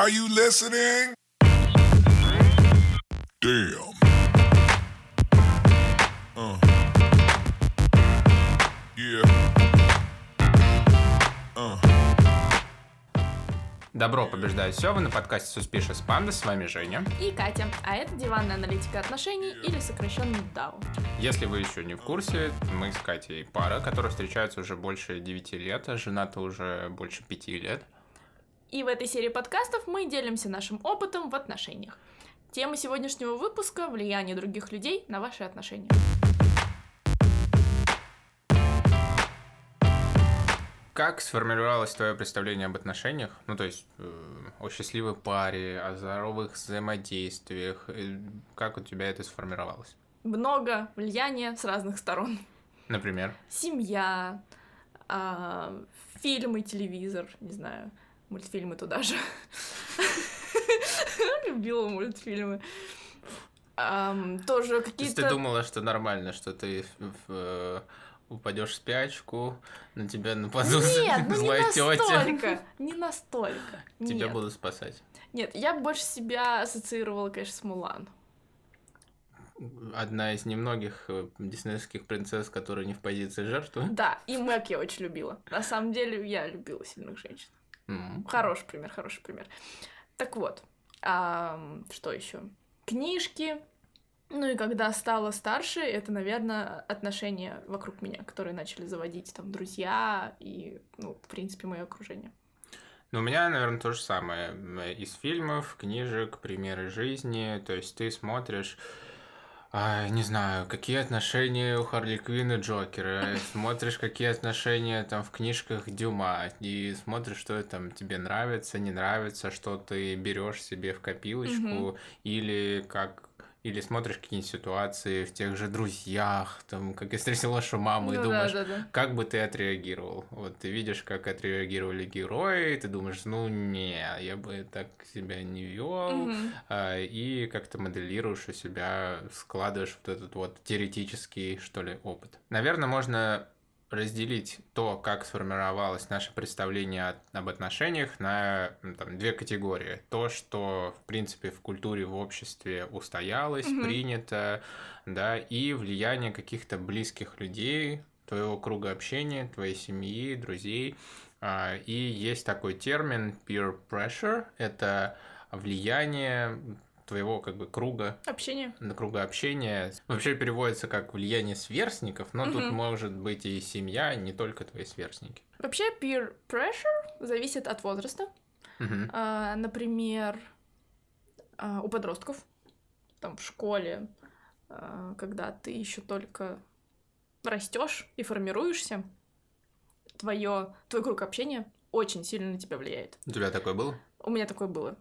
Are you listening? Damn. Uh. Yeah. Uh. Добро побеждает все, вы на подкасте Suspicious Panda, с вами Женя. И Катя, а это диванная аналитика отношений или сокращенно DAO. Если вы еще не в курсе, мы с Катей пара, которая встречается уже больше 9 лет, а жена-то уже больше 5 лет. И в этой серии подкастов мы делимся нашим опытом в отношениях. Тема сегодняшнего выпуска – влияние других людей на ваши отношения. Как сформировалось твое представление об отношениях? Ну, то есть, э, о счастливой паре, о здоровых взаимодействиях. Э, Как у тебя это сформировалось? Много влияния с разных сторон. Например? Семья, а, фильмы, телевизор, не знаю, мультфильмы туда же. Любила мультфильмы. Тоже То есть ты какие-то... думала, что нормально, что ты э, упадешь в спячку, на тебя нападут Нет, ну не настолько, не настолько. Тебя будут спасать. Нет, я больше себя ассоциировала, конечно, с Мулан. Одна из немногих э, диснеевских принцесс, которая не в позиции жертвы. Да, и Мэг я очень любила. На самом деле, я любила сильных женщин. М. Хороший пример, хороший пример. Так вот, ам, что еще? Книжки. Ну и когда стала старше, это, наверное, отношения вокруг меня, которые начали заводить там друзья и, ну, в принципе, мое окружение. Ну, у меня, наверное, то же самое. Из фильмов, книжек, примеры жизни. То есть ты смотришь, а, не знаю, какие отношения у Харли Квинн и Джокера. Смотришь, какие отношения там в книжках Дюма. И смотришь, что там тебе нравится, не нравится, что ты берешь себе в копилочку. Или как или смотришь какие-нибудь ситуации в тех же друзьях, там, как я встретил вашу маму, и Ну думаешь, да, да, да. как бы ты отреагировал? Вот ты видишь, как отреагировали герои, и ты думаешь, ну не, я бы так себя не вел, Мгм. и как-то моделируешь у себя, складываешь вот этот вот теоретический, что ли, опыт. Наверное, можно разделить то, как сформировалось наше представление от- об отношениях на там, две категории. То, что, в принципе, в культуре, в обществе устоялось, Мгм. принято, да, и влияние каких-то близких людей, твоего круга общения, твоей семьи, друзей. А, И есть такой термин peer pressure. Это влияние твоего как бы круга Общение. на круга общения. Вообще переводится как влияние сверстников, но тут Мгм. может быть и семья, не только твои сверстники. Вообще, peer pressure зависит от возраста. Мгм. А, например, а, у подростков, там в школе, а, когда ты еще только растешь и формируешься, твое, твой круг общения очень сильно на тебя влияет. У тебя такое было? У меня такое было.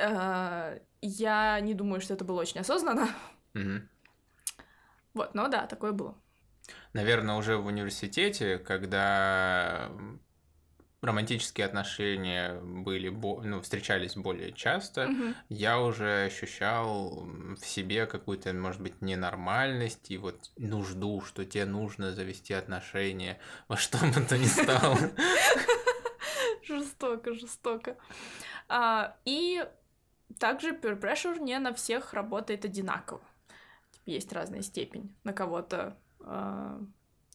А, Я не думаю, что это было очень осознанно. Мгм. Вот, но да, такое было. Наверное, уже в университете, когда романтические отношения были, ну, встречались более часто, Мгм. я уже ощущал в себе какую-то, может быть, ненормальность и вот нужду, что тебе нужно завести отношения во что бы то ни стало. Жестоко, жестоко. А, и также peer pressure не на всех работает одинаково. Типа, Есть разная степень. На кого-то а,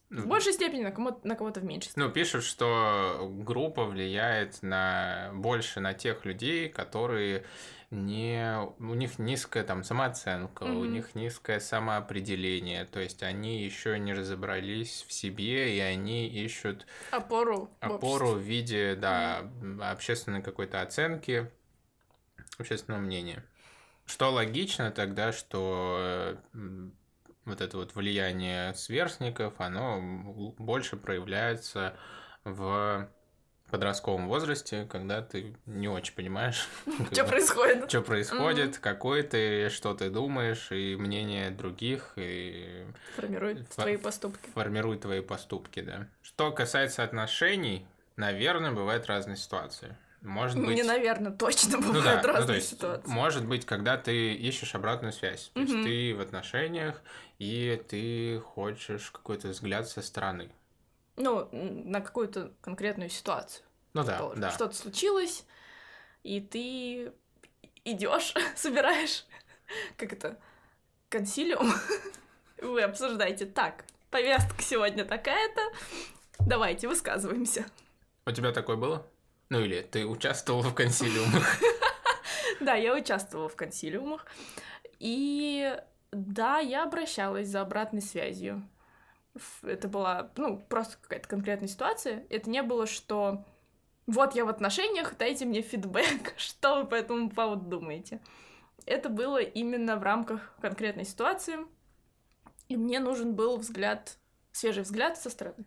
в большей степени, на кого-то, на кого-то в меньшей степени. Ну, пишут, что группа влияет на больше на тех людей, которые не у них низкая там самооценка, у Мгм. них низкое самоопределение, то есть они еще не разобрались в себе и они ищут Опору. в опору в обществе. виде, да, общественной какой-то оценки, общественного мнения. Что логично тогда, что э, вот это вот влияние сверстников, оно больше проявляется в подростковом возрасте, когда ты не очень понимаешь, Что происходит? что происходит, какой ты, что ты думаешь, и мнение других, и Формирует твои поступки. формирует твои поступки, да. Что касается отношений, наверное, бывают разные ситуации. Может быть... Не, наверное, точно Ну бывают да, ну, разные то есть, ситуации. может быть, когда ты ищешь обратную связь. То есть Мгм. ты в отношениях, и ты хочешь какой-то взгляд со стороны. Ну, на какую-то конкретную ситуацию. Ну да, да. Что-то случилось, и ты идешь, собираешь, как это, консилиум, вы обсуждаете, так, повестка сегодня такая-то, давайте высказываемся. У тебя такое было? Ну или ты участвовал в консилиумах? Да, я участвовала в консилиумах, и да, я обращалась за обратной связью. Это была, ну, просто какая-то конкретная ситуация. Это не было, что вот я в отношениях, дайте мне фидбэк, что вы по этому поводу думаете. Это было именно в рамках конкретной ситуации, и мне нужен был взгляд, свежий взгляд со стороны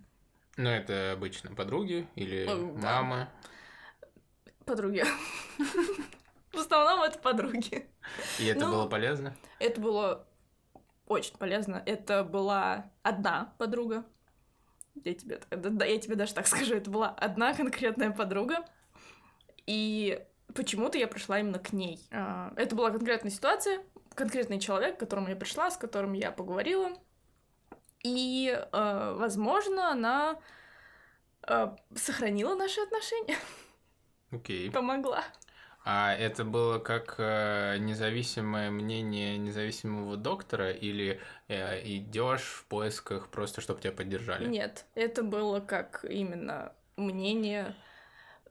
Ну, это обычно подруги или Э, да. Подруги. В основном это подруги. И это Ну, было полезно? Это было очень полезно. Это была одна подруга. Я тебе, да, да, я тебе даже так скажу, это была одна конкретная подруга. И почему-то я пришла именно к ней. А, Это была конкретная ситуация, конкретный человек, к которому я пришла, с которым я поговорила. И, э, возможно, она э, сохранила наши отношения, Окей. помогла. А это было как э, независимое мнение независимого доктора или идешь в поисках просто, чтобы тебя поддержали? Нет, это было как именно мнение,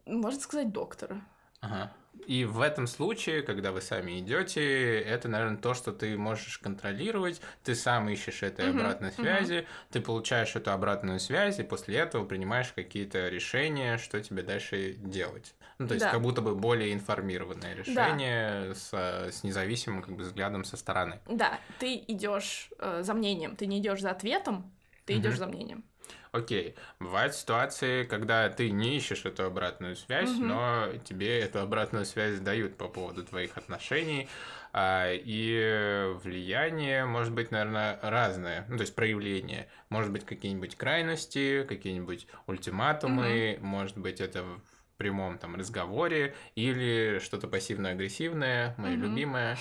можно сказать, доктора. Ага. И в этом случае, когда вы сами идете, это, наверное, то, что ты можешь контролировать. Ты сам ищешь этой Мгм, обратной связи, ты получаешь эту обратную связь, и после этого принимаешь какие-то решения, что тебе дальше делать. Ну, то есть, Да. как будто бы более информированное решение с, с независимым как бы, взглядом со стороны. Да, ты идешь э, за мнением, ты не идешь за ответом, ты идешь Мгм. за мнением. Окей. Бывают ситуации, когда ты не ищешь эту обратную связь, Мгм. но тебе эту обратную связь дают по поводу твоих отношений. а, И влияние может быть, наверное, разное. Ну, то есть проявление. Может быть, какие-нибудь крайности, какие-нибудь ультиматумы, может быть, это прямом там разговоре, или что-то пассивно-агрессивное, мое Мгм. любимое,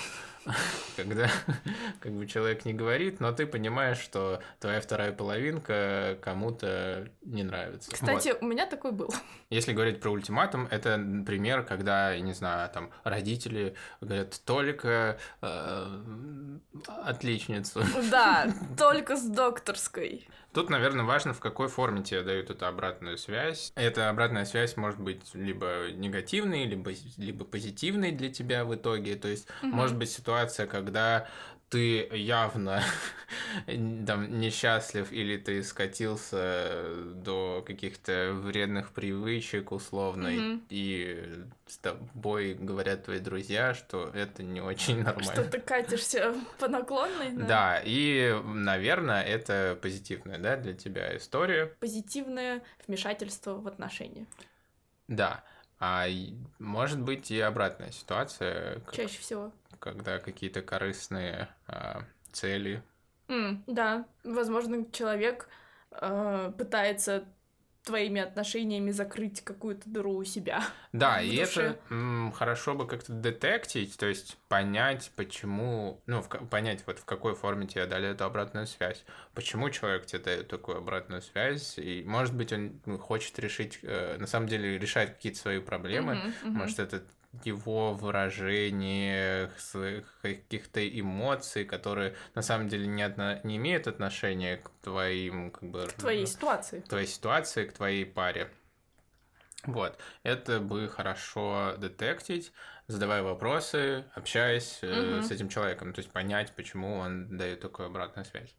когда как бы человек не говорит, но ты понимаешь, что твоя вторая половинка кому-то не нравится. Вот. Кстати, у меня такой был. Если говорить про ультиматум, это например, когда, я не знаю, там родители говорят только э, отличницу. Да, только с докторской. Тут, наверное, важно, в какой форме тебе дают эту обратную связь. Эта обратная связь может быть либо негативной, либо, либо позитивной для тебя в итоге. То есть, Мгм. может быть ситуация, когда ты явно там несчастлив или ты скатился до каких-то вредных привычек условно, и- Мгм. и с тобой говорят твои друзья, что это не очень нормально. Что ты катишься по наклонной. Да, и, наверное, это позитивная, да, для тебя история. Позитивное вмешательство в отношения. Да. А и может быть и обратная ситуация, к- Чаще всего. Когда какие-то корыстные а, цели. М, да, возможно, человек э, пытается твоими отношениями закрыть какую-то дыру у себя. Да, и душе. это м, хорошо бы как-то детектить, то есть понять, почему, ну, в понять, вот в какой форме тебе дали эту обратную связь. Почему человек тебе дает такую обратную связь, и, может быть, он ну, хочет решить, э, на самом деле, решать какие-то свои проблемы, Мгм, мгм. Может, это его выражение своих каких-то эмоций, которые на самом деле не, отно- не имеют отношения к твоим, как бы, К твоей ситуации. к твоей ситуации, к твоей паре. Вот, это бы хорошо детектить, задавая вопросы, общаясь э, Мгм. с этим человеком, то есть понять, почему он дает такую обратную связь.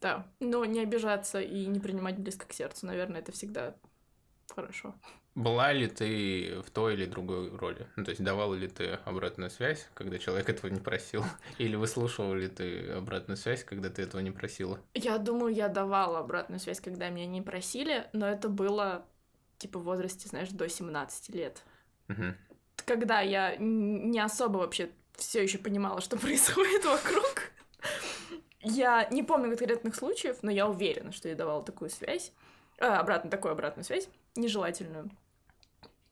Да. Но не обижаться и не принимать близко к сердцу, наверное, это всегда хорошо. Была ли ты в той или другой роли? Ну, то есть давал ли ты обратную связь, когда человек этого не просил? Или выслушивал ли ты обратную связь, когда ты этого не просила? Я думаю, я давала обратную связь, когда меня не просили, но это было типа в возрасте, знаешь, до 17 лет. Мгм. Когда я не особо вообще все еще понимала, что происходит вокруг. Я не помню конкретных случаев, но я уверена, что я давала такую связь. А, обратно, такую обратную связь, нежелательную.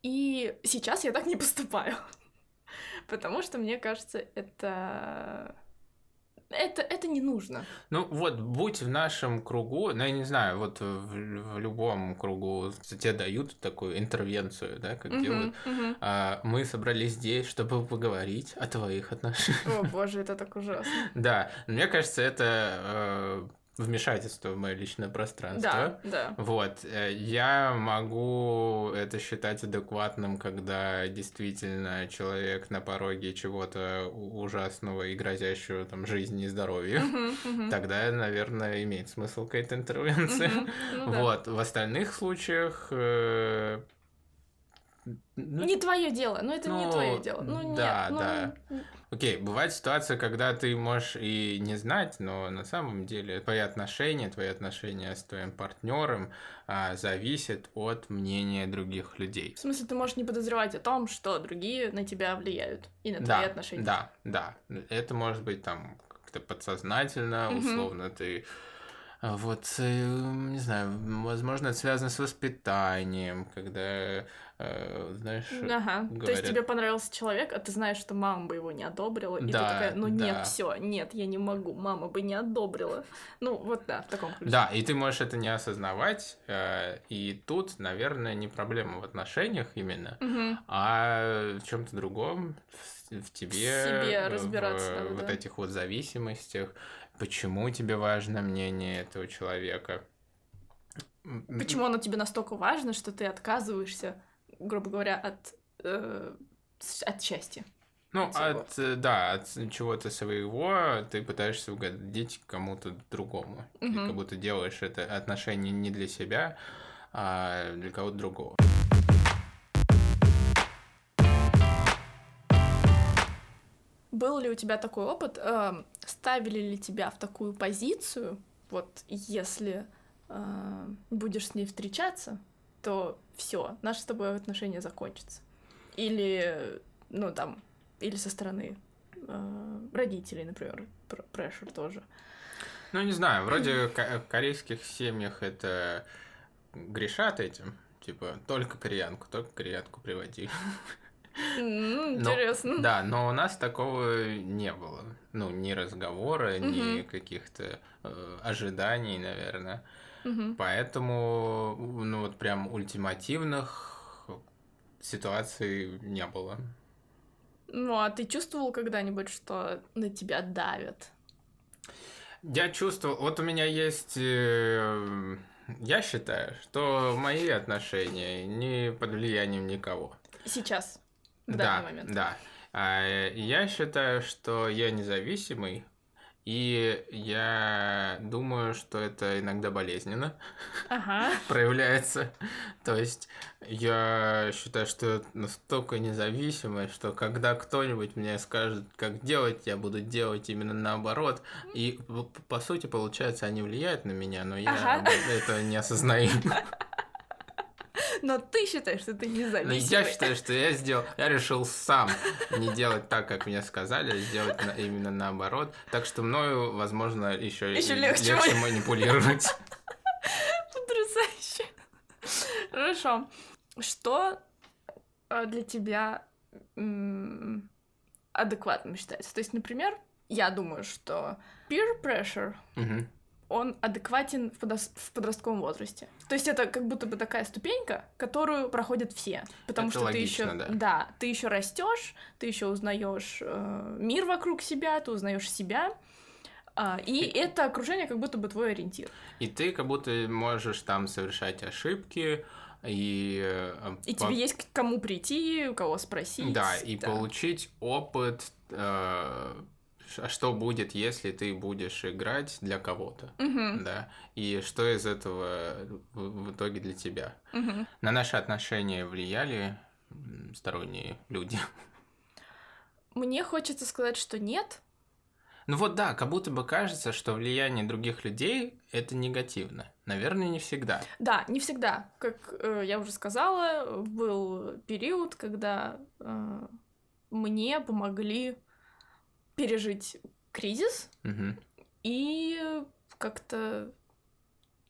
И сейчас я так не поступаю. Потому что, мне кажется, это... это, это не нужно. Ну вот, будь в нашем кругу, ну я не знаю, вот в, в любом кругу тебе дают такую интервенцию, да, как Мгм, делают. мгм. А, мы собрались здесь, чтобы поговорить о твоих отношениях. О боже, это так ужасно. Да, мне кажется, это э, вмешательство в мое личное пространство. Да, да. Вот, э, я могу это считать адекватным, когда действительно человек на пороге чего-то ужасного и грозящего там жизни и здоровью. Мгм, мгм. Тогда, наверное, имеет смысл какая-то интервенция. Мгм, ну да. Вот, в остальных случаях... ну, Не твое дело, ну это не Ну, твое дело. Ну нет, да, ну, да. Окей, бывает ситуация, когда ты можешь и не знать, но на самом деле твои отношения, твои отношения с твоим партнером а, зависят от мнения других людей. В смысле, ты можешь не подозревать о том, что другие на тебя влияют и на Да, твои отношения. да, да. Это может быть там как-то подсознательно, Мгм. условно ты а, вот, э, не знаю, возможно, это связано с воспитанием, когда, э, знаешь, Ага. То есть тебе понравился человек, а ты знаешь, что мама бы его не одобрила, и ты Да, такая, ну да. нет, все, нет, я не могу, мама бы не одобрила. Ну вот да, в таком ключе. Да, и ты можешь это не осознавать, э, и тут, наверное, не проблема в отношениях именно, Мгм. а в чем-то другом, в, в тебе, себе в разбираться надо, вот да. этих вот зависимостях, почему тебе важно мнение этого человека. Почему оно тебе настолько важно, что ты отказываешься, грубо говоря, от, э, от счастья? Ну, своего. от, э, да, от чего-то своего ты пытаешься угодить кому-то другому. Ты Мгм. как будто делаешь это отношение не для себя, а для кого-то другого. Был ли у тебя такой опыт? эм, ставили ли тебя в такую позицию? Вот если э, будешь с ней встречаться, то все, наши с тобой отношения закончатся. Или, ну там, или со стороны э, родителей, например, пр- тоже. Ну, не знаю, вроде ко- в корейских семьях это грешат этим. Типа, только кореянку, только кореянку приводи. М, Но- Интересно. Да, но у нас такого не было. Ну, ни разговора, ни Мгм. каких-то э, ожиданий, наверное. Мгм. Поэтому, ну, вот прям ультимативных ситуаций не было. Ну, а ты чувствовал когда-нибудь, что на тебя давят? Я чувствовал, вот у меня есть, э, я считаю, что мои отношения не под влиянием никого. Сейчас, в да, данный момент. да. А, э, я считаю, что я независимый, и я думаю, что это иногда болезненно Ага. проявляется. То есть я считаю, что это настолько независимое, что когда кто-нибудь мне скажет, как делать, я буду делать именно наоборот. И по сути, получается, они влияют на меня, но я Ага. это не осознаю. Но ты считаешь, что ты Но независимый. я считаю, что я сделал, я решил сам не делать так, как мне сказали, а сделать на- именно наоборот. Так что мною, возможно, еще Ещё легче манипулировать. Потрясающе. Хорошо. Что э, для тебя адекватным считается? То есть, например, я думаю, что peer pressure, Мгм. Он адекватен в, подрос- в подростковом возрасте. То есть это как будто бы такая ступенька, которую проходят все, потому Это что логично, ты еще, да. ты еще растешь, ты еще узнаешь э, мир вокруг себя, ты узнаешь себя, а, и это окружение как будто бы твой ориентир. И ты как будто можешь там совершать ошибки, и... э, И по- тебе есть к кому прийти, у кого спросить. Да, и получить опыт, э, ш- что будет, если ты будешь играть для кого-то, Мгм, да, и что из этого в, в итоге для тебя. мгм. На наши отношения влияли сторонние люди. Мне хочется сказать, что нет. Ну вот да, как будто бы кажется, что влияние других людей это негативно. Наверное, не всегда. Да, не всегда. Как э, я уже сказала, был период, когда э, мне помогли пережить кризис Мгм. и как-то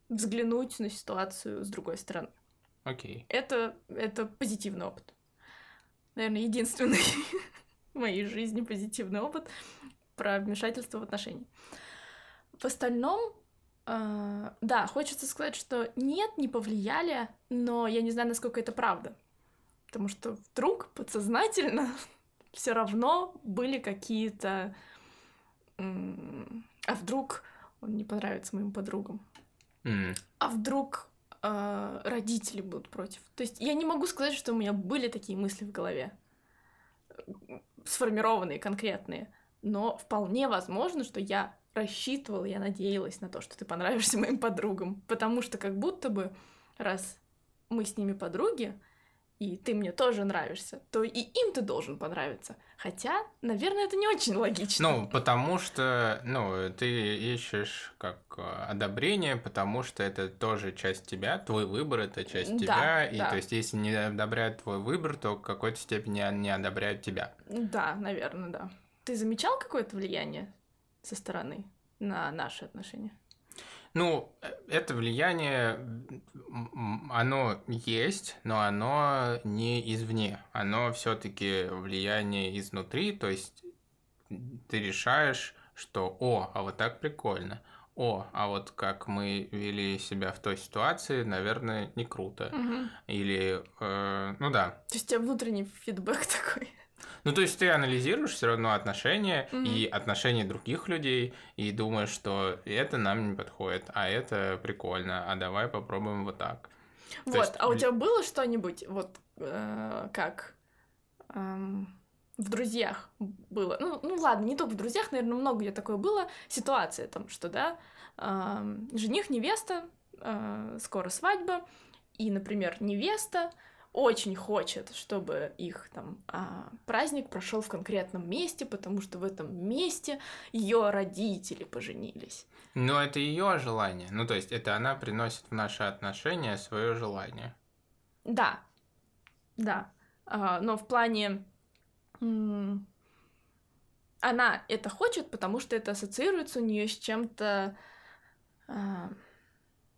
взглянуть на ситуацию с другой стороны. Окей. Это, это позитивный опыт. Наверное, единственный в моей жизни позитивный опыт. про вмешательство в отношения. В остальном, э, да, хочется сказать, что нет, не повлияли, но я не знаю, насколько это правда. Потому что вдруг подсознательно все равно были какие-то... А вдруг он не понравится моим подругам? М. А вдруг э, родители будут против? То есть я не могу сказать, что у меня были такие мысли в голове, сформированные, конкретные, но вполне возможно, что я рассчитывала, я надеялась на то, что ты понравишься моим подругам, потому что как будто бы раз мы с ними подруги, и ты мне тоже нравишься, то и им ты должен понравиться. Хотя, наверное, это не очень логично. Ну, потому что, ну, ты ищешь как э, одобрение, потому что это тоже часть тебя, твой выбор это часть Да, тебя, и да. то есть если не одобряют твой выбор, то в какой-то степени не одобряют тебя. Да, наверное, да. Ты замечал какое-то влияние со стороны на наши отношения? Ну, э, это влияние, оно есть, но оно не извне. Оно все-таки влияние изнутри, то есть ты решаешь, что «О, а вот так прикольно», «О, а вот как мы вели себя в той ситуации, наверное, не круто». Мгм. Или, э, ну да. То есть у тебя внутренний фидбэк такой. Ну, то есть ты анализируешь все равно отношения Мгм. и отношения других людей, и думаешь, что это нам не подходит, а это прикольно, а давай попробуем вот так. То Вот, есть а у тебя было что-нибудь, вот э, как эм, в друзьях было? Ну, ну ладно, не только в друзьях, наверное, много где такое было. Ситуация там, что, да, эм, жених, невеста, э, скоро свадьба, и, например, невеста очень хочет, чтобы их там а, праздник прошел в конкретном месте, потому что в этом месте ее родители поженились. Но это ее желание. Ну, то есть это она приносит в наши отношения свое желание. Да, да. А, но в плане она это хочет, потому что это ассоциируется у нее с чем-то,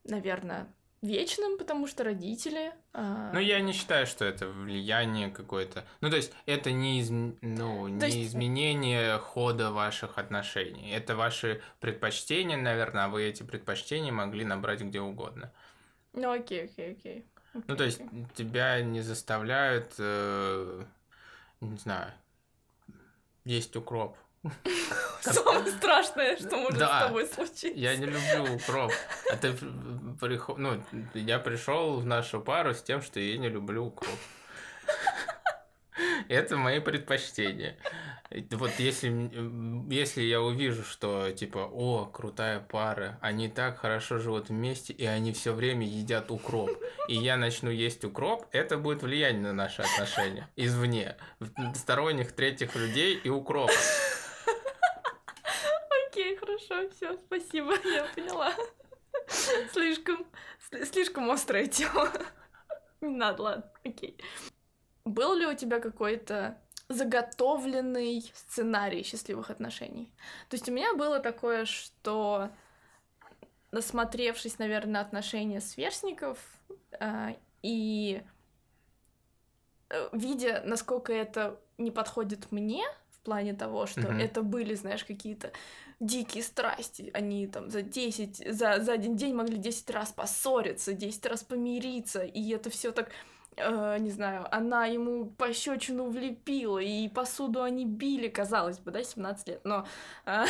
наверное, вечным, потому что родители. а, Ну, я не считаю, что это влияние какое-то. Ну, то есть это не, изм- ну, не есть- изменение хода ваших отношений. Это ваши предпочтения, наверное, а вы эти предпочтения могли набрать где угодно. Ну окей, окей, окей. Ну, то есть окей. тебя не заставляют, э, не знаю, есть укроп. Самое страшное, что может Да. с тобой случиться. Я не люблю укроп. А ты приход... Ну, я пришел в нашу пару с тем, что я не люблю укроп. Это мои предпочтения. Вот если, если я увижу, что типа, о, крутая пара, они так хорошо живут вместе, и они все время едят укроп, и я начну есть укроп, это будет влияние на наши отношения извне, сторонних третьих людей и укропа. Хорошо, все, спасибо, я поняла. Слишком, сли- слишком острая тема. Не надо, ладно, окей. Был ли у тебя какой-то заготовленный сценарий счастливых отношений? То есть у меня было такое, что насмотревшись, наверное, на отношения сверстников а, и э, видя, насколько это не подходит мне плане того, что Мгм. это были, знаешь, какие-то дикие страсти. Они там за 10, за, за один день могли 10 раз поссориться, 10 раз помириться, и это все так э, не знаю, она ему пощечину влепила, и посуду они били, казалось бы, да, 17 лет, но а,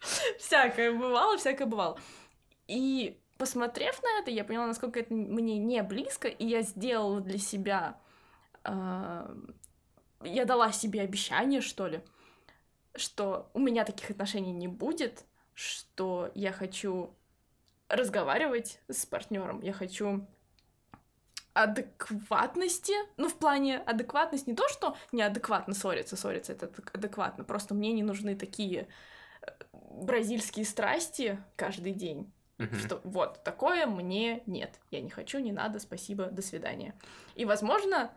всякое бывало, всякое бывало. И посмотрев на это, я поняла, насколько это мне не близко, и я сделала для себя, а, я дала себе обещание, что ли, что у меня таких отношений не будет, что я хочу разговаривать с партнером, я хочу адекватности, ну, в плане адекватность не то, что неадекватно ссориться, ссориться это адек- адекватно, просто мне не нужны такие э, бразильские страсти каждый день, Мгм. что вот, такое мне нет, я не хочу, не надо, спасибо, до свидания. И, возможно,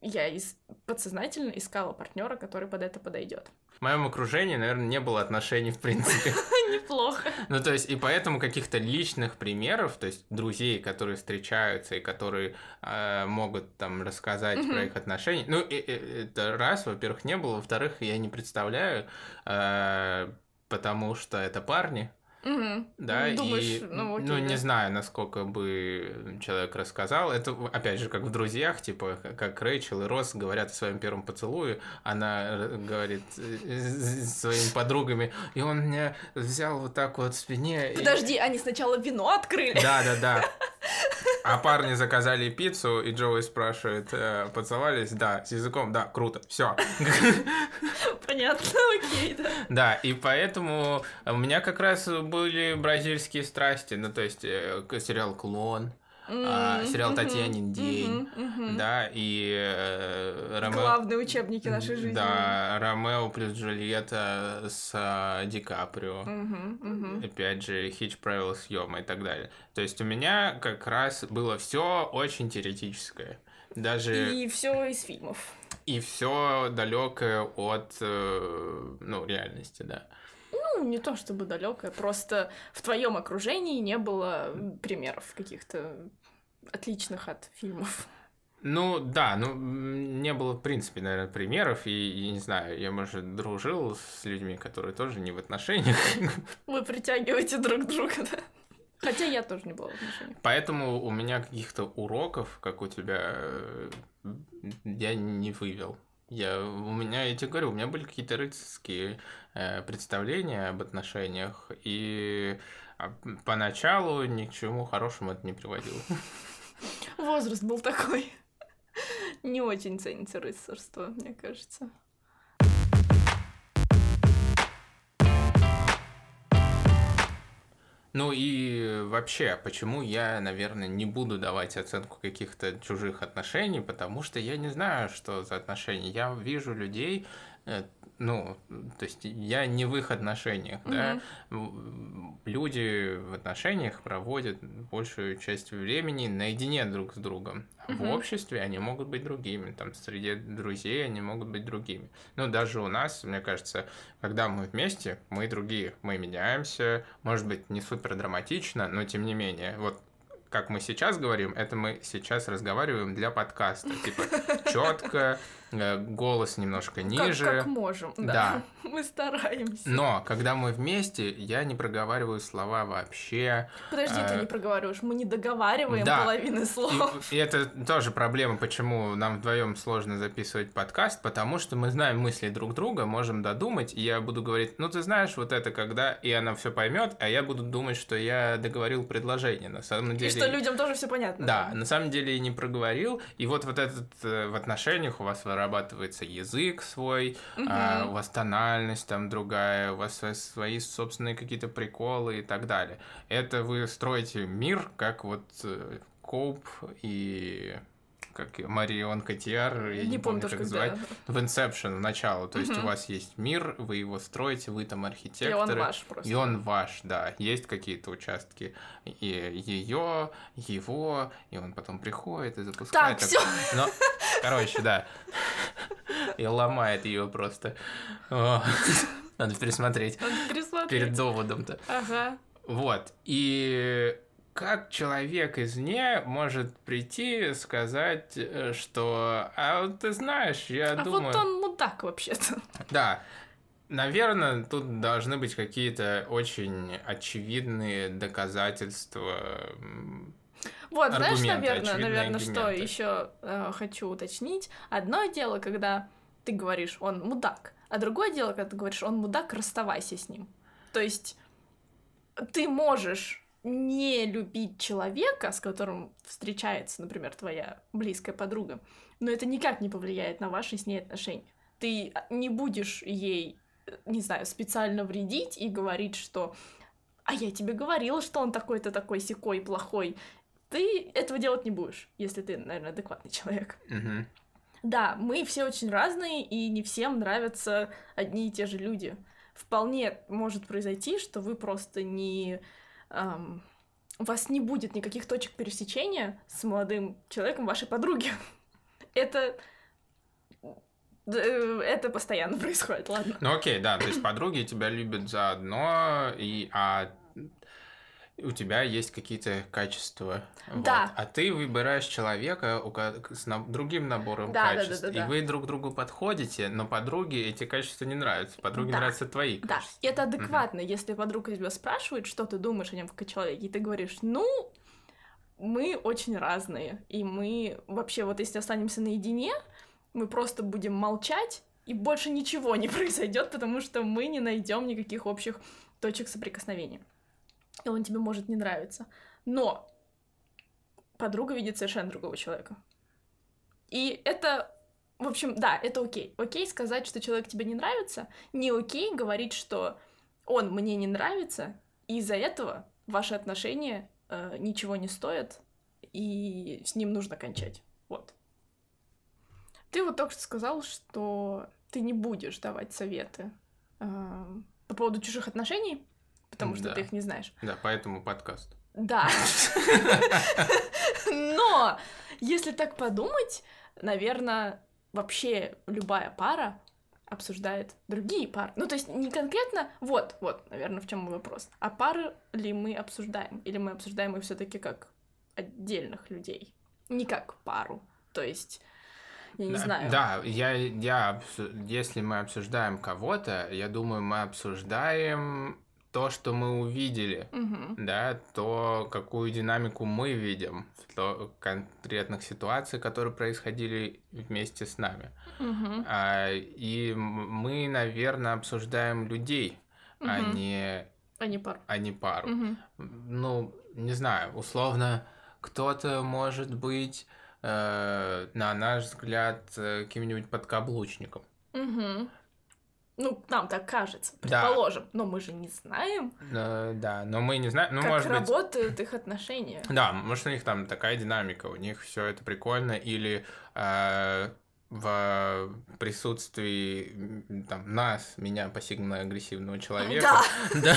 я из... подсознательно искала партнера, который под это подойдет. В моем окружении, наверное, не было отношений в принципе. Неплохо. Ну, то есть, и поэтому каких-то личных примеров, то есть друзей, которые встречаются и которые э, могут там рассказать про их отношения. Ну, и- и- это раз, во-первых, не было, во-вторых, я не представляю, э, потому что это парни, Мгм. да, Думаешь, и, ну, окей, не да. знаю, насколько бы человек рассказал. Это, опять же, как в «Друзьях», типа, как Рэйчел и Росс говорят о своем первом поцелуе, она э, говорит э, с своими подругами, и он меня взял вот так вот в спине. и- Подожди, они сначала вино открыли. Да, да, да. А парни заказали пиццу, и Джоуи спрашивает, э, поцеловались? Да, с языком, да, круто, все. Понятно, окей, да. Да, и поэтому у меня как раз были бразильские страсти, ну, то есть э, сериал «Клон», а, сериал «Татьянин день», да, и э, Ромео... Главные учебники нашей жизни. Да, Ромео плюс Джульетта с а, Ди Каприо. Опять же, Хич правила съема и так далее. То есть у меня как раз было все очень теоретическое. Даже И все из фильмов. и все далекое от э, ну, реальности, да. Ну, не то чтобы далекое, просто в твоем окружении не было примеров каких-то отличных от фильмов. Ну да, ну не было, в принципе, наверное, примеров, и, я не знаю, я, может, дружил с людьми, которые тоже не в отношениях, Вы притягиваете друг друга, да? Хотя я тоже не была в отношениях. поэтому у меня каких-то уроков, как у тебя, э, я не вывел. Я, у меня, я тебе говорю, у меня были какие-то рыцарские э, представления об отношениях, и а, поначалу ни к чему хорошему это не приводило. Возраст был такой. Не очень ценится рыцарство, мне кажется. Ну и вообще, почему я, наверное, не буду давать оценку каких-то чужих отношений, потому что я не знаю, что за отношения. Я вижу людей, э, ну, то есть я не в их отношениях, да. В- Люди в отношениях проводят большую часть времени наедине друг с другом. А В Мгм. обществе они могут быть другими, там, среди друзей они могут быть другими. Ну, даже у нас, мне кажется, когда мы вместе, мы другие. Мы меняемся, может быть, не супер драматично, но тем не менее. Вот как мы сейчас говорим, это мы сейчас разговариваем для подкаста. Типа четко, голос немножко Как, ниже. как можем, да. Да. Мы стараемся. Но когда мы вместе, я не проговариваю слова вообще. Подожди, ты а, не проговариваешь, мы не договариваем да. половины И, слов. и это тоже проблема, почему нам вдвоем сложно записывать подкаст, потому что мы знаем мысли друг друга, можем додумать, и я буду говорить, ну ты знаешь, вот это когда, и она все поймет, а я буду думать, что я договорил предложение. На самом И деле. что людям тоже все понятно. Да, на самом деле и не проговорил. И вот вот этот э, в отношениях у вас вырабатывается язык свой, а, Мгм. у вас тональность там другая, у вас сво- свои собственные какие-то приколы и так далее. Это вы строите мир, как вот э, Коуп и как Марион Котиар, я не, Не помню помню, как звать, в Inception, в начало. То есть Мгм. у вас есть мир, вы его строите, вы там И архитекторы. он ваш просто. И он ваш, да. Есть какие-то участки и ее, его, и он потом приходит и запускает. Так, все. Но, короче, да. И ломает ее просто. Надо пересмотреть Надо пересмотреть. перед доводом-то. Ага. Вот. И как человек извне может прийти и сказать, э, что «А вот ты знаешь, я А думаю...» вот он мудак вообще-то. Да. Наверное, тут должны быть какие-то очень очевидные доказательства. Вот, знаешь, наверное, наверное, что еще хочу уточнить. Одно дело, когда ты говоришь, он мудак, а другое дело, когда ты говоришь, он мудак, расставайся с ним. То есть ты можешь не любить человека, с которым встречается, например, твоя близкая подруга, но это никак не повлияет на ваши с ней отношения. Ты не будешь ей, э, не знаю, специально вредить и говорить, что а я тебе говорила, что он такой-то такой секой плохой. Ты этого делать не будешь, если ты, наверное, адекватный человек. Да, мы все очень разные, и не всем нравятся одни и те же люди. Вполне может произойти, что вы просто не... ам, у вас не будет никаких точек пересечения с молодым человеком вашей подруги. Это э, Это постоянно происходит, ладно. Ну окей, да, то есть подруги тебя любят заодно, и, а у тебя есть какие-то качества. вот. Да. А ты выбираешь человека с другим набором Да, да, да, качеств. да, да. И вы друг другу подходите, но подруге эти качества не нравятся. Подруге Да. нравятся твои Да, качества. и это адекватно, если подруга тебя спрашивает, что ты думаешь о нем как о человеке, и ты говоришь, ну, мы очень разные, и мы вообще вот если останемся наедине, мы просто будем молчать, и больше ничего не произойдет, потому что мы не найдем никаких общих точек соприкосновения. И он тебе может не нравиться. Но подруга видит совершенно другого человека. И это, в общем, да, это окей. Окей сказать, что человек тебе не нравится, не окей говорить, что он мне не нравится, и из-за этого ваши отношения э, ничего не стоят, и с ним нужно кончать. Вот. Ты вот только что сказал, что ты не будешь давать советы э, по поводу чужих отношений, потому что Да. ты их не знаешь. Да, поэтому подкаст. Да. Но если так подумать, наверное, вообще любая пара обсуждает другие пары. Ну, то есть не конкретно, вот, вот, наверное, в чем мой вопрос. А пары ли мы обсуждаем? Или мы обсуждаем их все-таки как отдельных людей? Не как пару. То есть, я не да, знаю. Да, я, я, если мы обсуждаем кого-то, я думаю, мы обсуждаем то, что мы увидели. Мгм. да, то какую динамику мы видим в то- конкретных ситуациях, которые происходили вместе с нами. Мгм. А, и мы, наверное, обсуждаем людей, а Мгм. не, А не пару. а не пару. Мгм. Ну, не знаю, условно, кто-то может быть, э, на наш взгляд, э, каким-нибудь подкаблучником. Мгм. Ну, нам так кажется, Да. предположим. Но мы же не знаем, Э, да, но мы не знаем, ну, как может быть... работают их отношения. Да, может, у них там такая динамика, у них все это прикольно, или э, в присутствии м, там, нас, меня, пассивно-агрессивного человека, Да.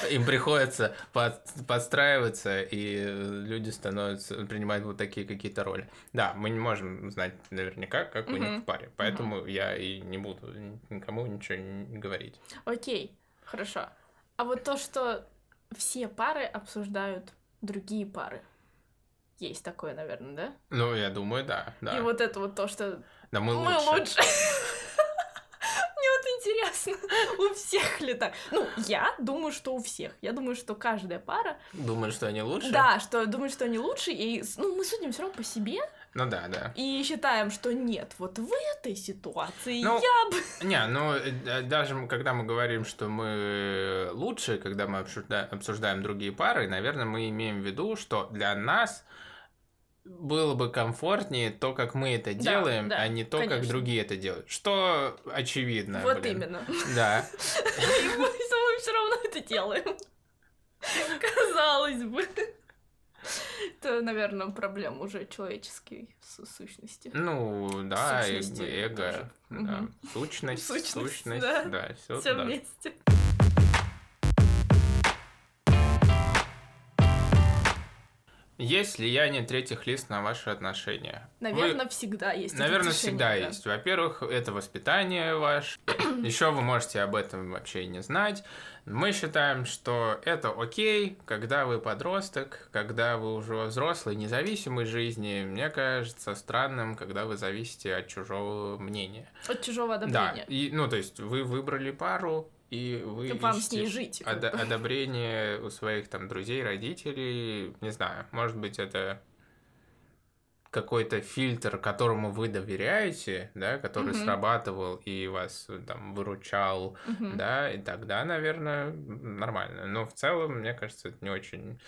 да, им приходится под- подстраиваться, и люди становятся, принимают вот такие какие-то роли. Да, мы не можем знать наверняка, как у них в паре, поэтому я и не буду никому ничего не говорить. Окей, хорошо. А вот то, что все пары обсуждают другие пары. Есть такое, наверное, да? Ну, я думаю, да, да. И вот это вот то, что да мы, мы лучше. лучше. Мне вот интересно, у всех ли так? Ну, я думаю, что у всех. Я думаю, что каждая пара... Думаешь, что они лучше? Да, что думает, что они лучше, и ну, мы судим все равно по себе Ну да, да. и считаем, что нет, вот в этой ситуации Ну, я бы... Не, ну э, даже когда мы говорим, что мы лучше, когда мы обсужда- обсуждаем другие пары, наверное, мы имеем в виду, что для нас было бы комфортнее то, как мы это Да, делаем, да, а не то, как конечно. другие это делают. Что очевидно. Вот блин. именно. Да. И мы, все равно это делаем. Казалось бы. Это, наверное, проблема уже человеческой су- сущности. Ну, да, Сущности эго, да, сущность, Сущность, да. да, все Все вместе. Есть влияние третьих лиц на ваши отношения? Вы- Наверное, всегда есть. Наверное, всегда да. есть. Во-первых, это воспитание ваше. Еще вы можете об этом вообще не знать. Мы считаем, что это окей, когда вы подросток, когда вы уже взрослый, независимой жизни. Мне кажется странным, когда вы зависите от чужого мнения. От чужого Да, одобрения. и, ну, то есть вы выбрали пару, и вы Вам с ней жить. бы. одобрение у своих там друзей, родителей, не знаю, может быть, это какой-то фильтр, которому вы доверяете, да, который Мгм. срабатывал и вас там выручал, Мгм. да, и тогда, наверное, нормально. Но в целом, мне кажется, это не очень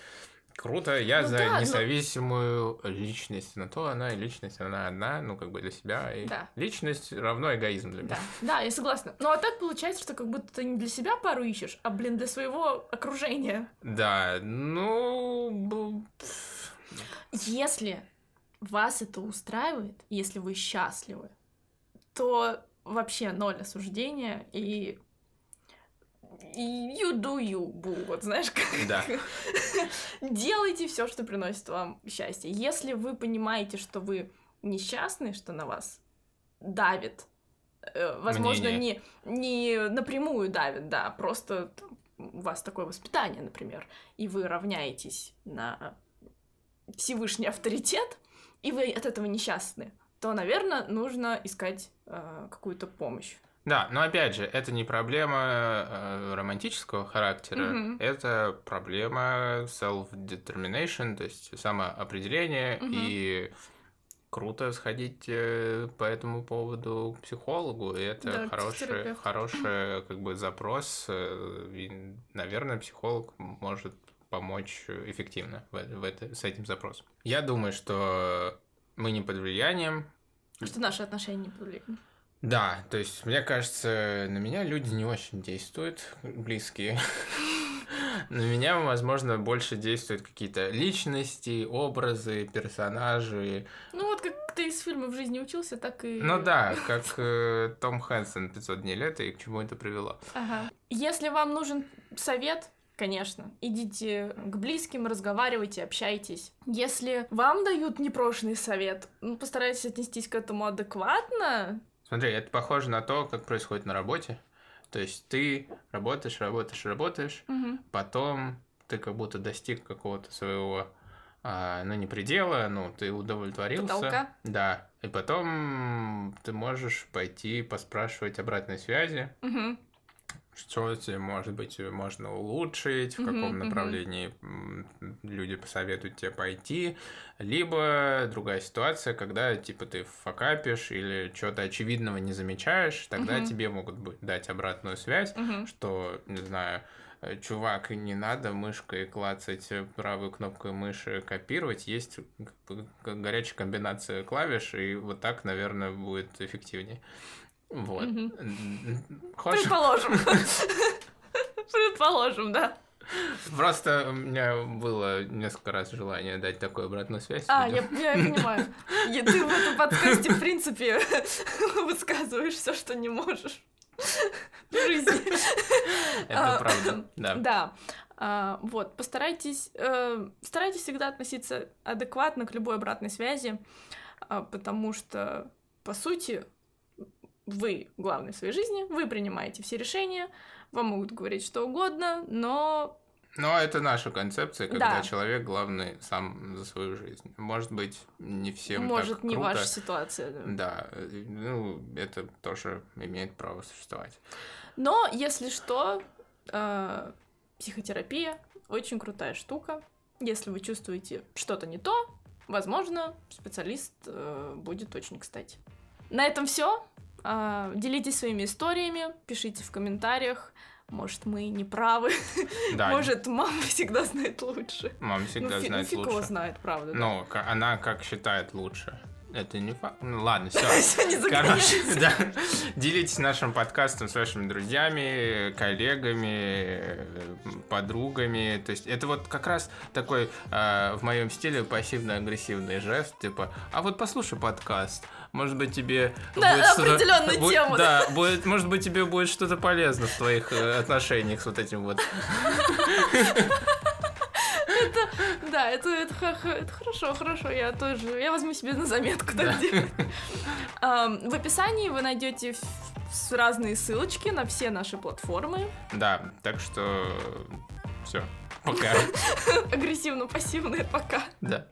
круто. Я Ну за да, но- независимую личность. На то она и личность, она одна, ну, как бы для себя. И Да. личность равно эгоизм для меня. Да, да, я согласна. Ну а так получается, что как будто ты не для себя пару ищешь, а, блин, для своего окружения. Да, ну... Если вас это устраивает, если вы счастливы, то вообще ноль осуждения и you do you, бу, вот знаешь, как... Да. Делайте все, что приносит вам счастье. Если вы понимаете, что вы несчастны, что на вас давит. Э, Возможно, Мнение. не, не напрямую давит, да, просто у вас такое воспитание, например, и вы равняетесь на Всевышний авторитет, и вы от этого несчастны, то, наверное, нужно искать э, какую-то помощь. Да, но опять же, это не проблема э, романтического характера, Мгм. это проблема self-determination, то есть самоопределение, Мгм. и круто сходить э, по этому поводу к психологу, и это Да, хороший, хороший как бы запрос, э, и, наверное, психолог может помочь эффективно в, в это- с этим запросом. Я думаю, что мы не под влиянием Что наши отношения не повлияли. Да, то есть, мне кажется, на меня люди не очень действуют, близкие. На меня, возможно, больше действуют какие-то личности, образы, персонажи. Ну вот как ты из фильма в жизни учился, так и... Ну да, как э, Том Хэнсон 500 дней лета и к чему это привело. Ага. Если вам нужен совет, конечно, идите к близким, разговаривайте, общайтесь. Если вам дают непрошенный совет, ну, постарайтесь отнестись к этому адекватно. Смотри, это похоже на то, как происходит на работе. То есть ты работаешь, работаешь, работаешь, Мгм. потом ты как будто достиг какого-то своего, а, ну, не предела, ну, ты удовлетворился. Потолка. Да, и потом ты можешь пойти поспрашивать обратной связи, Мгм. Что тебе, может быть, можно улучшить, в каком мгм. направлении люди посоветуют тебе пойти, либо другая ситуация, когда, типа, ты факапишь или что-то очевидного не замечаешь, тогда Мгм. тебе могут дать обратную связь, что, не знаю, э, чувак, не надо мышкой клацать правой кнопкой мыши копировать, есть горячая комбинация клавиш, и вот так, наверное, будет эффективнее. Вот. Хочешь? Предположим. Предположим, да. Просто у меня было несколько раз желание дать такую обратную связь. А, я, я понимаю. И ты в этом подкасте, в принципе, высказываешь все, что не можешь в жизни. Это А, правда, да. Да. А, вот, постарайтесь, э, старайтесь всегда относиться адекватно к любой обратной связи, а, потому что, по сути, вы главный в своей жизни, вы принимаете все решения, вам могут говорить что угодно, но Но это наша концепция, когда Да. человек главный сам за свою жизнь. Может быть, не всем может так не круто. ваша ситуация. да. Да, ну, это тоже имеет право существовать. Но, если что, э, психотерапия очень крутая штука. Если вы чувствуете что-то не то, возможно, специалист э, будет очень кстати. На этом все. Делитесь своими историями, пишите в комментариях. Может, мы не правы. Да, Может, мама всегда знает лучше. мама всегда ну, фи- знает ну, фиг его лучше. знает, правда. да. Ну, ка- она как считает лучше. Это не факт. Ну ладно, все. Короче, да. Делитесь нашим подкастом с вашими друзьями, коллегами, подругами. То есть это вот как раз такой э, в моем стиле пассивно-агрессивный жест, типа, а вот послушай подкаст. Может быть, тебе На будет определенную будет- тему, Да, будет, может быть, тебе будет что-то полезно в твоих э, отношениях с вот этим вот. Да, это, это, это хорошо, хорошо. Я тоже. Я возьму себе на заметку так делать. Ам, В описании вы найдете разные ссылочки на все наши платформы. Да, так что все. Пока. Агрессивно-пассивные пока. Да.